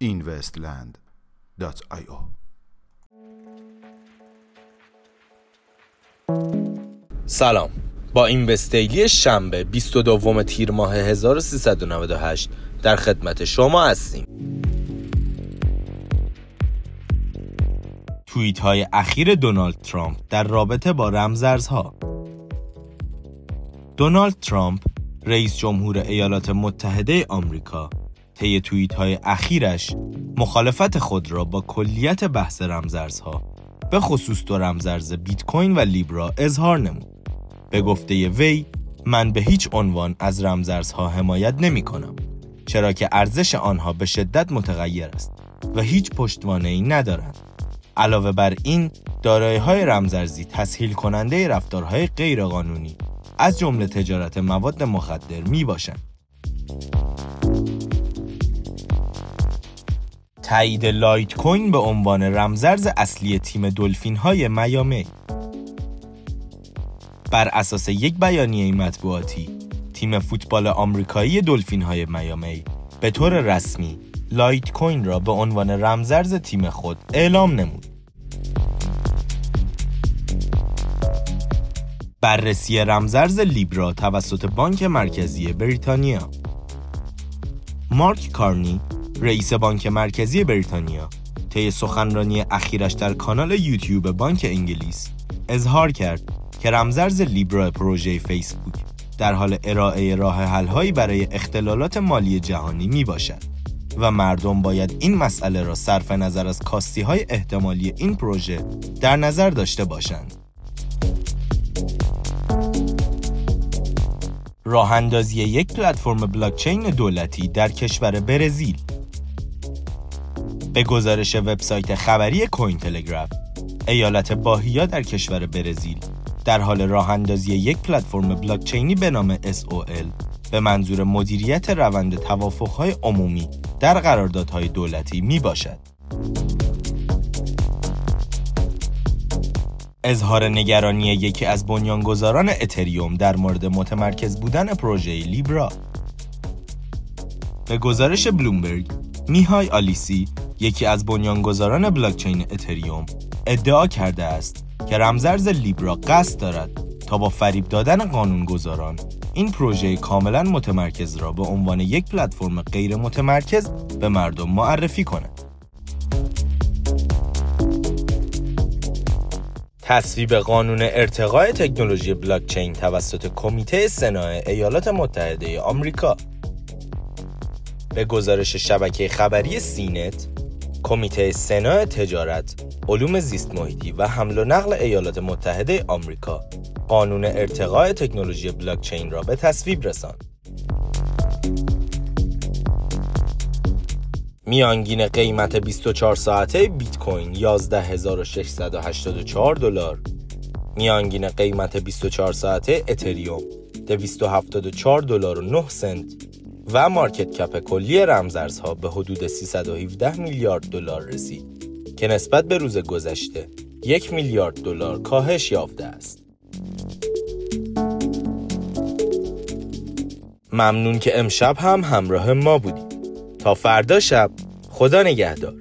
investland.io سلام. با این وستیلی شنبه 22 تیر ماه 1398 در خدمت شما هستیم. توییت های اخیر دونالد ترامپ در رابطه با رمزارزها دونالد ترامپ رئیس جمهور ایالات متحده آمریکا طی توییت های اخیرش مخالفت خود را با کلیت بحث رمزارزها به خصوص دو رمزارز بیت کوین و لیبرا اظهار نمود. به گفته وی من به هیچ عنوان از رمزارزها حمایت نمی کنم چرا که ارزش آنها به شدت متغیر است و هیچ پشتوانه ای ندارند. علاوه بر این دارایی های رمزارزی تسهیل کننده رفتارهای غیرقانونی از جمله تجارت مواد مخدر می باشند. تایید Litecoin به عنوان رمزارز اصلی تیم دلفین های میامی بر اساس یک بیانیه مطبوعاتی تیم فوتبال آمریکایی دلفین های میامی به طور رسمی Litecoin را به عنوان رمزارز تیم خود اعلام نمود بررسی رمزرز لیبرا توسط بانک مرکزی بریتانیا. مارک کارنی رئیس بانک مرکزی بریتانیا طی سخنرانی اخیرش در کانال یوتیوب بانک انگلیس اظهار کرد که رمزرز لیبرا پروژه فیسبوک در حال ارائه راه حل‌هایی برای اختلالات مالی جهانی می باشد و مردم باید این مسئله را صرف نظر از کاستی های احتمالی این پروژه در نظر داشته باشند. راه اندازی یک پلتفرم بلاکچین دولتی در کشور برزیل به گزارش وبسایت خبری کوین تلگراف ایالت باهیا در کشور برزیل در حال راه اندازی یک پلتفرم بلاکچینی به نام SOL به منظور مدیریت روند توافقهای عمومی در قراردادهای دولتی می باشد. اظهار نگرانی یکی از بنیانگذاران اتریوم در مورد متمرکز بودن پروژه لیبرا به گزارش بلومبرگ میهای آلیسی یکی از بنیانگذاران بلاکچین اتریوم ادعا کرده است که رمزرز لیبرا قصد دارد تا با فریب دادن قانونگذاران این پروژه کاملا متمرکز را به عنوان یک پلتفرم غیر متمرکز به مردم معرفی کند. تصویب قانون ارتقاء تکنولوژی بلاکچین توسط کمیته سنا ایالات متحده آمریکا به گزارش شبکه خبری سینت کمیته سنا تجارت، علوم زیست محیطی و حمل و نقل ایالات متحده آمریکا قانون ارتقاء تکنولوژی بلاکچین را به تصویب رساند. میانگین قیمت 24 ساعته بیت کوین 11684 دلار میانگین قیمت 24 ساعته اتریوم 274 دلار و 9 سنت و مارکت کپ کلی رمزارزها به حدود 317 میلیارد دلار رسید که نسبت به روز گذشته یک میلیارد دلار کاهش یافته است. ممنون که امشب هم همراه ما بودید. تا فردا شب خدا نگهدار.